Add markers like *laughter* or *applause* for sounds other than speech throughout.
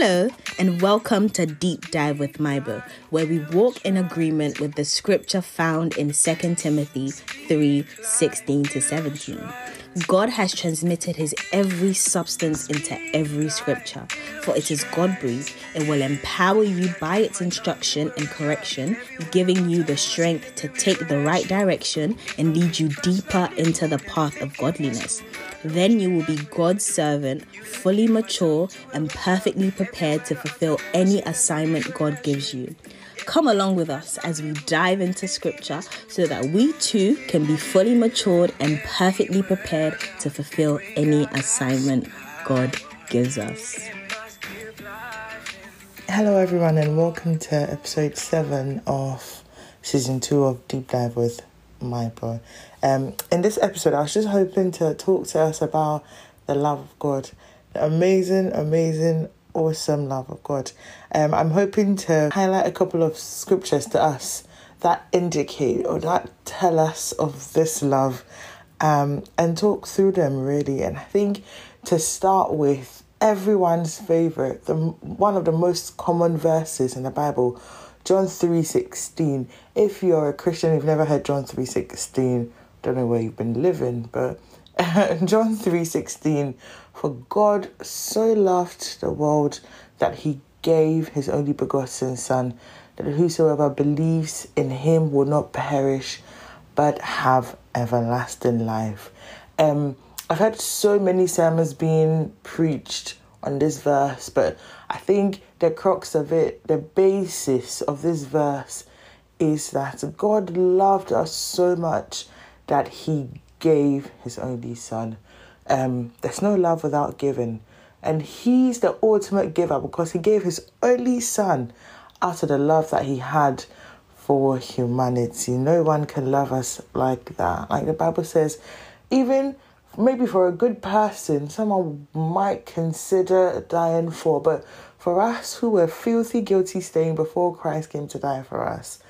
Hello, and welcome to Deep Dive with Maibo, where we walk in agreement with the scripture found in 2 Timothy 3 16 to 17. God has transmitted his every substance into every scripture, for it is God breathed. It will empower you by its instruction and correction, giving you the strength to take the right direction and lead you deeper into the path of godliness. Then you will be God's servant, fully mature and perfectly prepared to fulfill any assignment God gives you. Come along with us as we dive into scripture so that we too can be fully matured and perfectly prepared to fulfill any assignment God gives us. Hello, everyone, and welcome to episode 7 of season 2 of Deep Dive with my boy. Um, in this episode, I was just hoping to talk to us about the love of God, the amazing, amazing, awesome love of God. Um, I'm hoping to highlight a couple of scriptures to us that indicate or that tell us of this love um, and talk through them really. And I think to start with, everyone's favorite, the one of the most common verses in the Bible, John 3:16. If you're a Christian, you've never heard John 3:16, don't know where you've been living, but *laughs* John 3:16, for God so loved the world that he gave his only begotten son that whosoever believes in him will not perish but have everlasting life. Um I've heard so many sermons being preached on this verse, but I think the crux of it, the basis of this verse is that God loved us so much that he gave his only son. Um, there's no love without giving. And he's the ultimate giver because he gave his only son out of the love that he had for humanity. No one can love us like that. Like the Bible says, even maybe for a good person, someone might consider dying for, but for us who were filthy, guilty, staying before Christ came to die for us,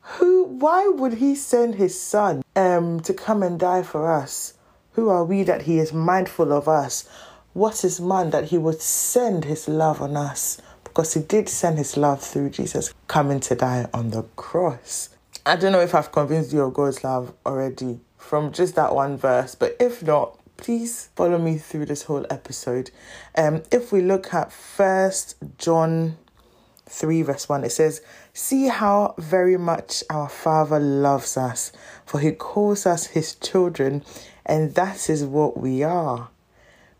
who, why would he send his son um, to come and die for us? Who are we that he is mindful of us? What is man that he would send his love on us? Because he did send his love through Jesus coming to die on the cross. I don't know if I've convinced you of God's love already from just that one verse, but if not, please follow me through this whole episode. Um, if we look at First John 3, verse 1, it says, See how very much our Father loves us, for he calls us his children, and that is what we are.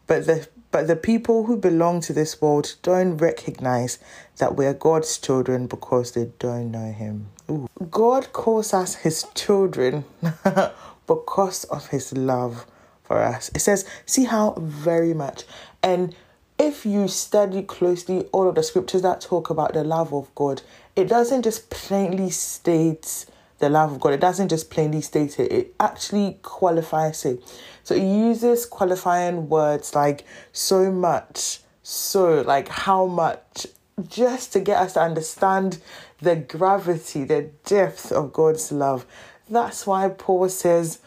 But the but the people who belong to this world don't recognize that we're God's children because they don't know him. Ooh. God calls us his children *laughs* because of his love for us. It says, see how very much. And if you study closely all of the scriptures that talk about the love of God, it doesn't just plainly state the love of God. It doesn't just plainly state it, it actually qualifies it. So it uses qualifying words like so much, so, like how much, just to get us to understand the gravity, the depth of God's love. That's why Paul says,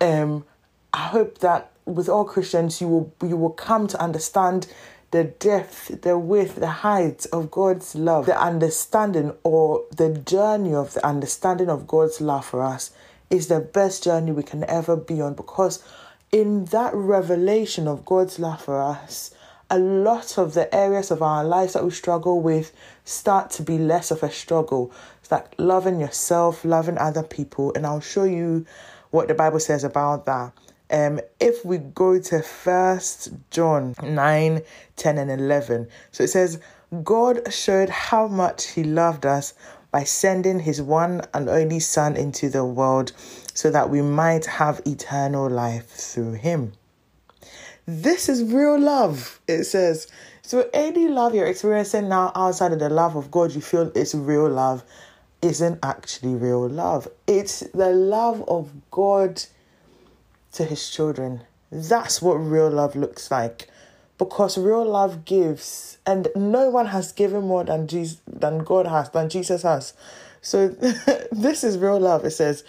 um, I hope that with all Christians you will you will come to understand the depth, the width, the height of God's love, the understanding or the journey of the understanding of God's love for us is the best journey we can ever be on because in that revelation of God's love for us, a lot of the areas of our lives that we struggle with start to be less of a struggle. It's like loving yourself, loving other people, and I'll show you what the Bible says about that. Um, if we go to First John 9, 10, and 11, so it says, God showed how much He loved us by sending His one and only Son into the world so that we might have eternal life through Him. This is real love, it says. So, any love you're experiencing now outside of the love of God, you feel it's real love, isn't actually real love. It's the love of God to his children. That's what real love looks like. Because real love gives, and no one has given more than Jesus, than God has, than Jesus has. So *laughs* this is real love. It says,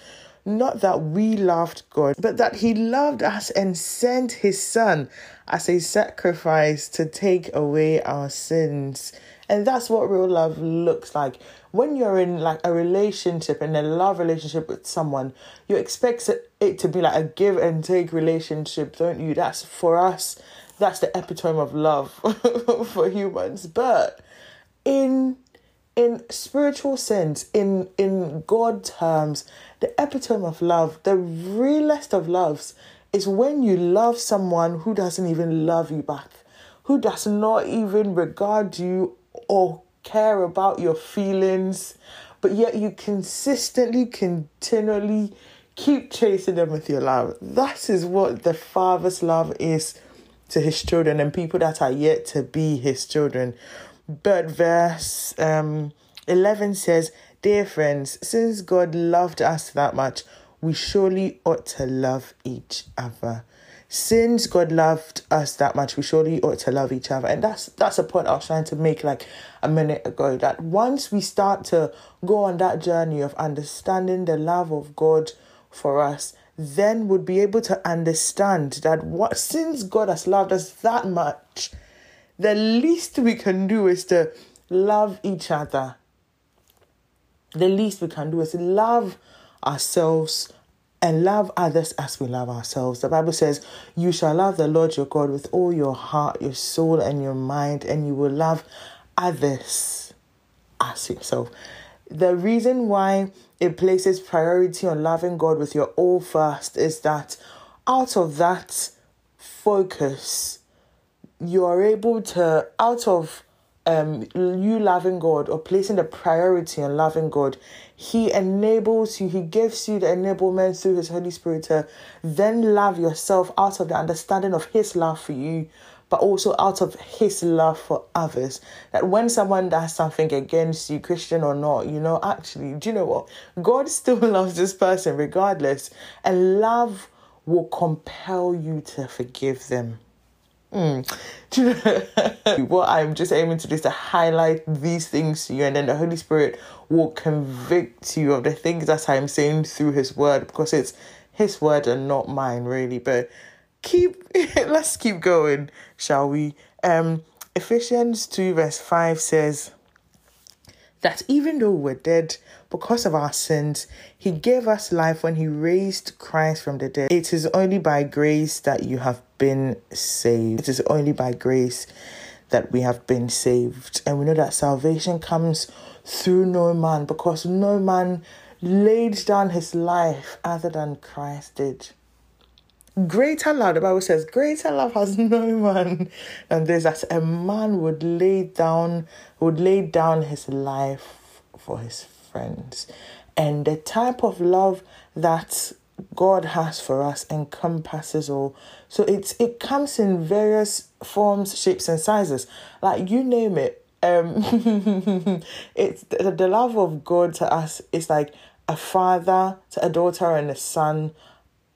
not that we loved God, but that He loved us and sent His Son as a sacrifice to take away our sins. And that's what real love looks like. When you're in like a relationship and a love relationship with someone, you expect it to be like a give and take relationship, don't you? That's for us, that's the epitome of love *laughs* for humans. But in in spiritual sense, in in God terms, the epitome of love, the realest of loves, is when you love someone who doesn't even love you back, who does not even regard you or care about your feelings, but yet you consistently, continually keep chasing them with your love. That is what the Father's love is to his children and people that are yet to be his children. But verse um, 11 says, Dear friends, since God loved us that much, we surely ought to love each other. Since God loved us that much, we surely ought to love each other. And that's that's a point I was trying to make like a minute ago. That once we start to go on that journey of understanding the love of God for us, then would be able to understand that what since God has loved us that much, the least we can do is to love each other. The least we can do is to love ourselves and love others as we love ourselves. The Bible says, You shall love the Lord your God with all your heart, your soul, and your mind, and you will love others as yourself. The reason why it places priority on loving God with your all first is that out of that focus, you are able to, out of um, you loving God or placing the priority on loving God, He enables you, He gives you the enablement through His Holy Spirit to then love yourself out of the understanding of His love for you, but also out of His love for others. That when someone does something against you, Christian or not, you know, actually, do you know what? God still *laughs* loves this person regardless, and love will compel you to forgive them. Mm. *laughs* what I'm just aiming to do is to highlight these things to you, and then the Holy Spirit will convict you of the things that I'm saying through His Word because it's His Word and not mine, really. But keep, *laughs* let's keep going, shall we? Um, Ephesians 2, verse 5 says, that even though we're dead because of our sins, He gave us life when He raised Christ from the dead. It is only by grace that you have been saved. It is only by grace that we have been saved. And we know that salvation comes through no man because no man laid down his life other than Christ did. Greater love, the Bible says, greater love has *laughs* no man than this that a man would lay down would lay down his life for his friends. And the type of love that God has for us encompasses all. So it's it comes in various forms, shapes, and sizes. Like you name it. Um *laughs* it's the, the love of God to us is like a father to a daughter and a son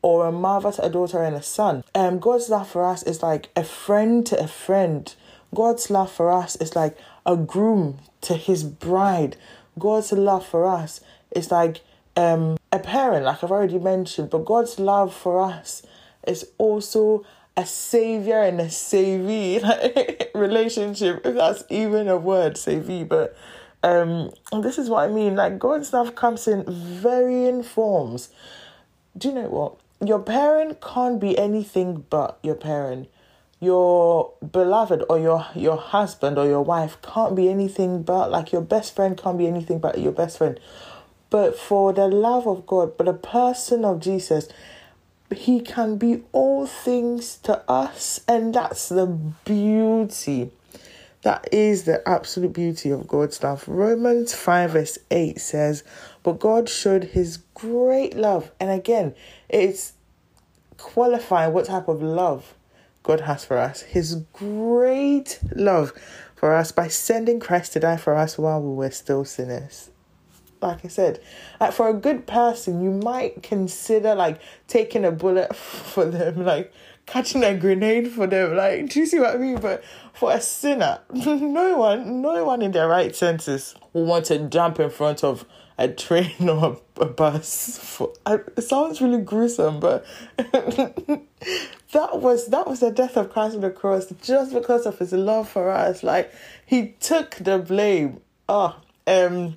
or a mother to a daughter and a son. Um, God's love for us is like a friend to a friend. God's love for us is like a groom to his bride. God's love for us is like um, a parent, like I've already mentioned, but God's love for us is also a savior and a savee *laughs* relationship, if that's even a word, savee. But um, this is what I mean. Like God's love comes in varying forms. Do you know what? Your parent can't be anything but your parent. Your beloved or your your husband or your wife can't be anything but like your best friend can't be anything but your best friend. But for the love of God, but the person of Jesus, he can be all things to us, and that's the beauty. That is the absolute beauty of God's love. Romans 5 verse 8 says, But God showed his great love. And again, it's qualifying what type of love God has for us. His great love for us by sending Christ to die for us while we were still sinners. Like I said, like for a good person, you might consider like taking a bullet *laughs* for them, like catching a grenade for them. Like, do you see what I mean? But for a sinner, *laughs* no one, no one in their right senses will want to jump in front of a train *laughs* or a bus. For, it sounds really gruesome, but *laughs* that was that was the death of Christ on the cross just because of his love for us. Like he took the blame. Oh, um,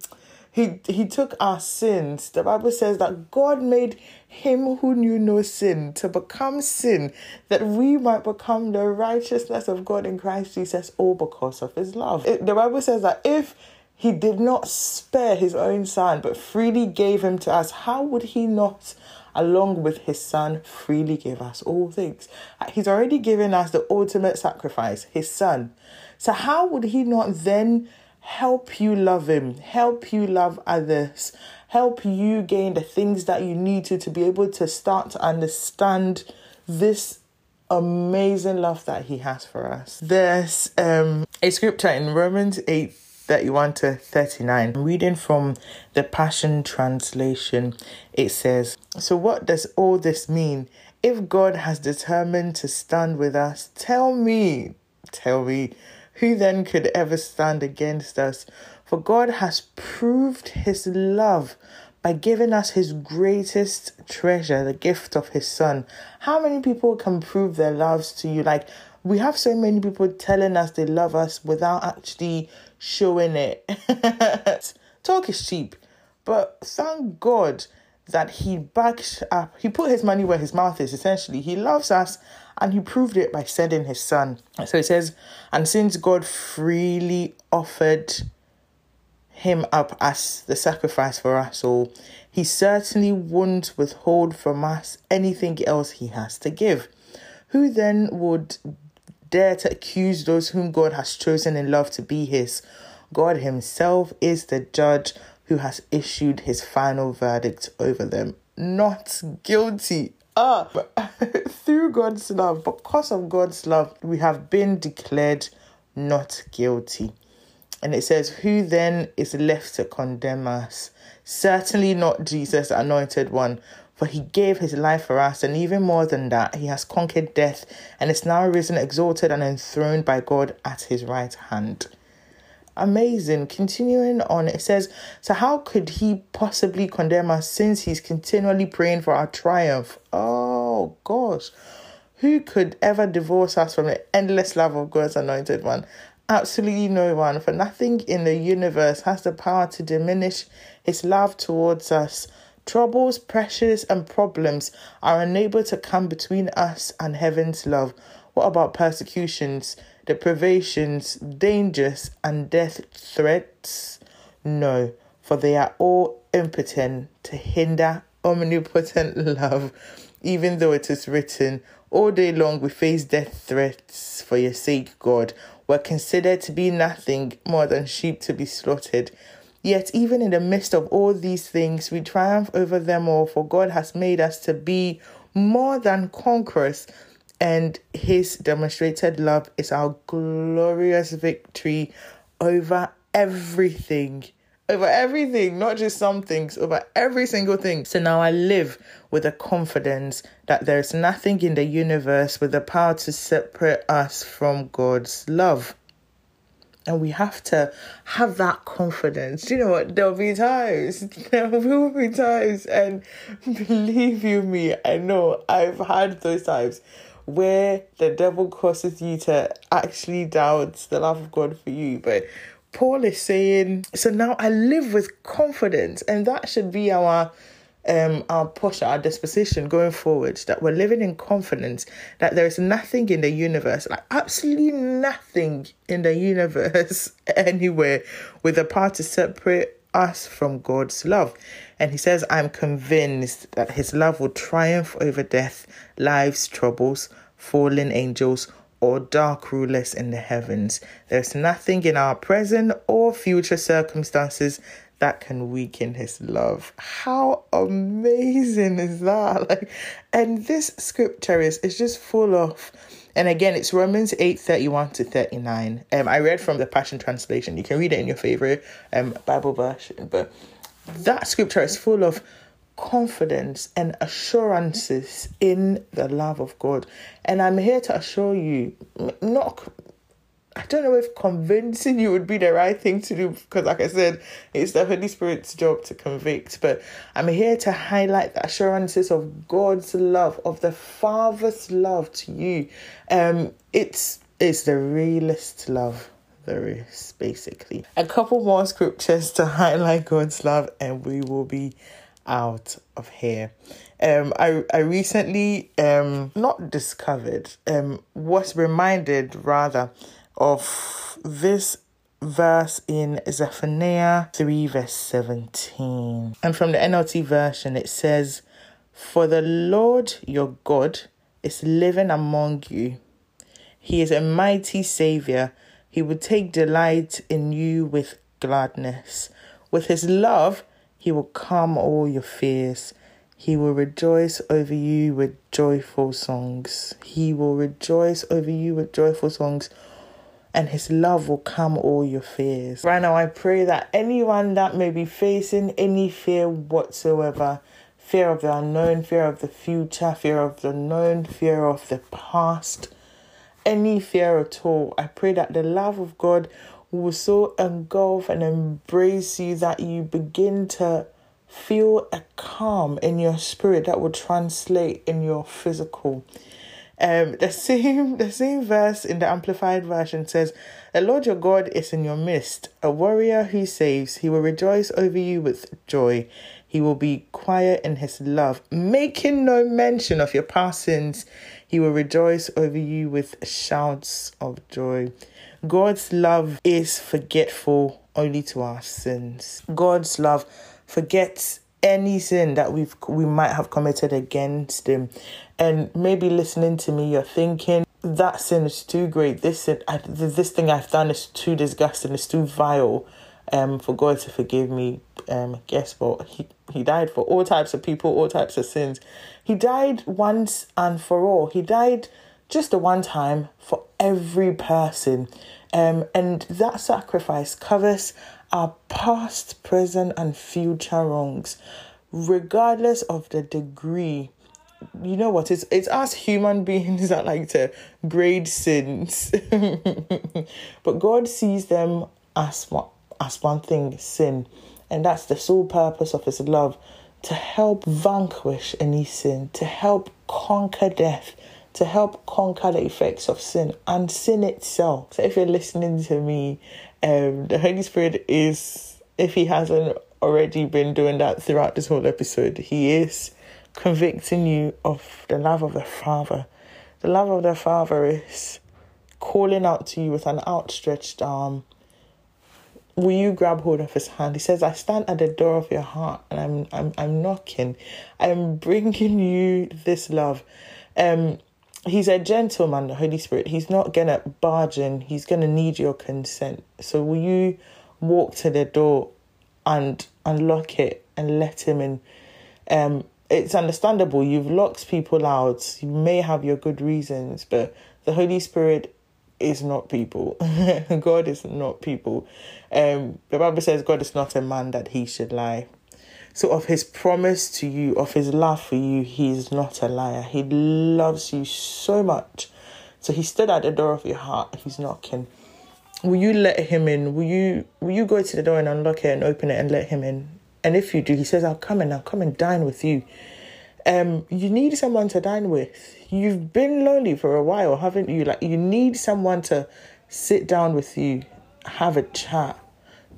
he he took our sins. The Bible says that God made him who knew no sin to become sin, that we might become the righteousness of God in Christ Jesus, all because of his love. It, the Bible says that if he did not spare his own son, but freely gave him to us, how would he not? along with his son, freely give us all things. He's already given us the ultimate sacrifice, his son. So, how would he not then help you love him, help you love others, help you gain the things that you need to to be able to start to understand this amazing love that he has for us. There's um a scripture in Romans 8 31 to 39. reading from the Passion Translation. It says, So what does all this mean? If God has determined to stand with us, tell me, tell me, who then could ever stand against us? For God has proved his love by giving us his greatest treasure, the gift of his son. How many people can prove their loves to you? Like, we have so many people telling us they love us without actually showing it. *laughs* Talk is cheap, but thank God that he backed up, he put his money where his mouth is, essentially. He loves us and he proved it by sending his son. So it says, and since God freely offered him up as the sacrifice for us all, he certainly won't withhold from us anything else he has to give. Who then would dare to accuse those whom God has chosen in love to be his? God himself is the judge who has issued his final verdict over them. Not guilty. Ah, *laughs* through God's love, because of God's love, we have been declared not guilty. And it says, Who then is left to condemn us? Certainly not Jesus, anointed one, for he gave his life for us, and even more than that, he has conquered death and is now risen, exalted, and enthroned by God at his right hand amazing. Continuing on, it says, So, how could he possibly condemn us since he's continually praying for our triumph? Oh, gosh. Who could ever divorce us from the endless love of God's anointed one? Absolutely no one, for nothing in the universe has the power to diminish his love towards us. Troubles, pressures, and problems are unable to come between us and heaven's love. What about persecutions? the privations, dangers, and death threats? No, for they are all impotent to hinder omnipotent love, even though it is written, All day long we face death threats for your sake, God. We're considered to be nothing more than sheep to be slaughtered. Yet, even in the midst of all these things, we triumph over them all, for God has made us to be more than conquerors and his demonstrated love is our glorious victory over everything. Over everything, not just some things, over every single thing. So now I live with the confidence that there is nothing in the universe with the power to separate us from God's love. And we have to have that confidence. You know what? There'll be times, *laughs* there will be times, and *laughs* believe you me, I know I've had those times where the devil causes you to actually doubt the love of God for you. But Paul is saying, so now I live with confidence, and that should be our um our posture, our disposition going forward, that we're living in confidence that there is nothing in the universe, like absolutely nothing in the universe *laughs* anywhere with a power to separate us from God's love. And he says, I'm convinced that his love will triumph over death, life's troubles, fallen angels, or dark rulers in the heavens. There's nothing in our present or future circumstances that can weaken his love. How amazing is that? *laughs* Like, and this scripture is, is just full of and again, it's Romans 8 31 to 39. Um, I read from the Passion Translation. You can read it in your favorite um, Bible version, but that scripture is full of confidence and assurances in the love of God. And I'm here to assure you, not I don't know if convincing you would be the right thing to do because, like I said, it's the Holy Spirit's job to convict. But I'm here to highlight the assurances of God's love, of the Father's love to you. Um, it's it's the realest love there is, basically. A couple more scriptures to highlight God's love, and we will be out of here. Um, I I recently um not discovered um was reminded rather of this verse in Zephaniah 3, verse 17. And from the NLT version, it says, For the Lord your God is living among you. He is a mighty Savior. He will take delight in you with gladness. With his love, he will calm all your fears. He will rejoice over you with joyful songs. He will rejoice over you with joyful songs and his love will calm all your fears. Right now, I pray that anyone that may be facing any fear whatsoever fear of the unknown, fear of the future, fear of the known, fear of the past, any fear at all, I pray that the love of God will so engulf and embrace you that you begin to feel a calm in your spirit that will translate in your physical. Um, the *laughs* same the same verse in the amplified version says, "The Lord your God is in your midst, a warrior who saves. He will rejoice over you with joy. He will be quiet in his love, making no mention of your past sins. He will rejoice over you with shouts of joy." God's love is forgetful only to our sins. God's love forgets any sin that we've we might have committed against him. And maybe listening to me you're thinking that sin is too great. This sin I, this thing i've done is too disgusting. It's too vile um for god to forgive me. Um guess what he he died for all types of people all types of sins. He died once and for all. He died just the one time for every person um and that sacrifice covers our past, present, and future wrongs, regardless of the degree. You know what? It's it's us human *laughs* beings that like to grade sins, *laughs* but God sees them as one as one thing, sin, and that's the sole purpose of His love, to help vanquish any sin, to help conquer death, to help conquer the effects of sin and sin itself. So if you're listening to me um, the Holy Spirit is, if He hasn't already been doing that throughout this whole episode, He is convicting you of the love of the Father. The love of the Father is calling out to you with an outstretched arm. Will you grab hold of his hand? He says, I stand at the door of your heart and I'm I'm I'm knocking. I'm bringing you this love. Um he's a gentleman, the Holy Spirit. He's not gonna barge in. He's gonna need your consent. So will you walk to the door and unlock it and let him in? Um, it's understandable. You've locked people out. You may have your good reasons, but the Holy Spirit is not people. *laughs* God is not people. Um, the Bible says God is not a man that he should lie. So, of his promise to you, of his love for you, he is not a liar. He loves you so much. So, he stood at the door of your heart. He's knocking. Will you let him in? Will you will you go to the door and unlock it and open it and let him in? And if you do, he says, I'll come and I'll come and dine with you. Um, you need someone to dine with. You've been lonely for a while, haven't you? Like you need someone to sit down with you, have a chat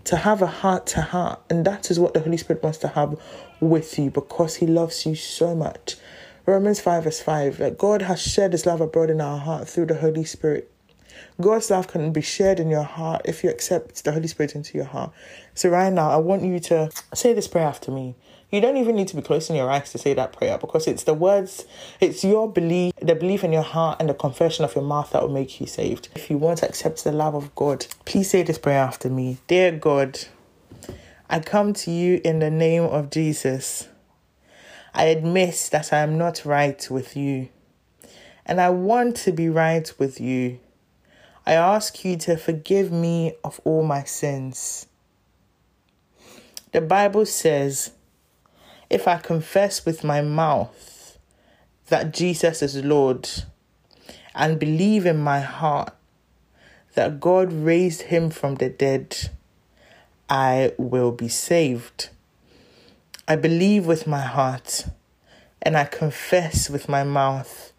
to have a heart to heart. And that is what the Holy Spirit wants to have with you because He loves you so much. Romans 5 verse 5 that God has shared His love abroad in our heart through the Holy Spirit. God's love can be shared in your heart if you accept the Holy Spirit into your heart. So, right now, I want you to say this prayer after me. You don't even need to be closing your eyes to say that prayer because it's the words, it's your belief, the belief in your heart, and the confession of your mouth that will make you saved. If you want to accept the love of God, please say this prayer after me. Dear God, I come to you in the name of Jesus. I admit that I am not right with you, and I want to be right with you. I ask you to forgive me of all my sins. The Bible says, if I confess with my mouth that Jesus is Lord and believe in my heart that God raised him from the dead, I will be saved. I believe with my heart and I confess with my mouth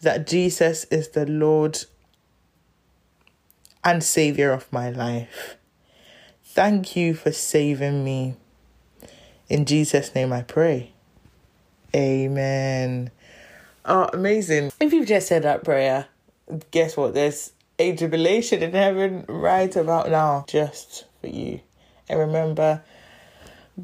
that Jesus is the Lord and Savior of my life. Thank you for saving me. In Jesus' name I pray. Amen. Oh, amazing. If you've just said that prayer, guess what? There's a jubilation in heaven right about now just for you. And remember,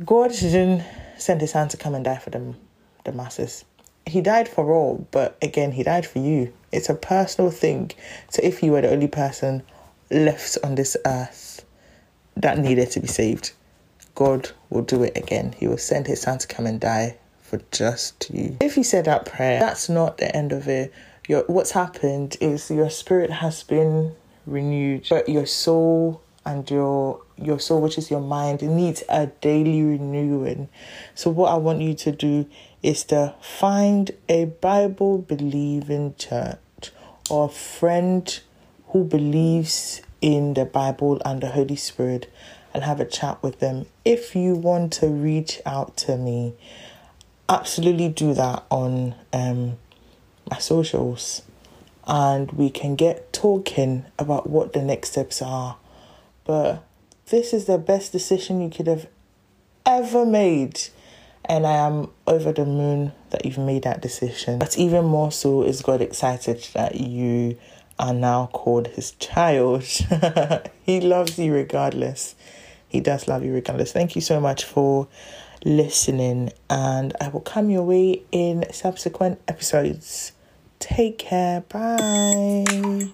God didn't send his son to come and die for them, the masses. He died for all, but again, he died for you. It's a personal thing. So if you were the only person left on this earth that needed to be saved, God will do it again. He will send his son to come and die for just you. If you said that prayer, that's not the end of it. Your what's happened is your spirit has been renewed, but your soul and your your soul, which is your mind, needs a daily renewing. So what I want you to do is to find a Bible believing church or friend who believes in the Bible and the Holy Spirit and have a chat with them. If you want to reach out to me, absolutely do that on um, my socials and we can get talking about what the next steps are. But this is the best decision you could have ever made. And I am over the moon that you've made that decision. But even more so is God excited that you are now called his child. *laughs* he loves you regardless. He does love you regardless. Thank you so much for listening, and I will come your way in subsequent episodes. Take care. Bye.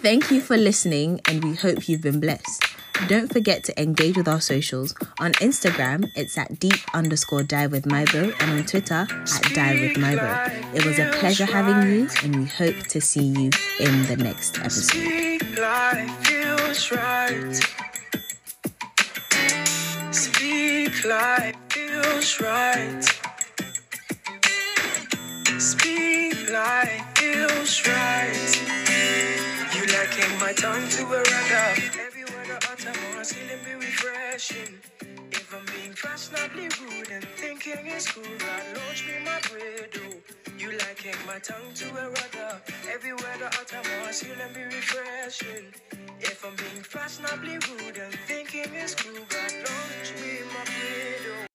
Thank you for listening, and we hope you've been blessed. Don't forget to engage with our socials. On Instagram, it's at deep underscore dive with Mybo, and on Twitter at dive with Mybo. It was a pleasure having you, and we hope to see you in the next episode. Like feels right. Speak like feels right. You liking my tongue to a ragga. Every word I utter, more healing be refreshing. If I'm being fashionably rude and thinking it's cool, God launch me my bread. You liking my tongue to a ragga. Every word I utter, you healing be refreshing. If I'm being fashionably rude and thinking it's cool, God launch me my bread,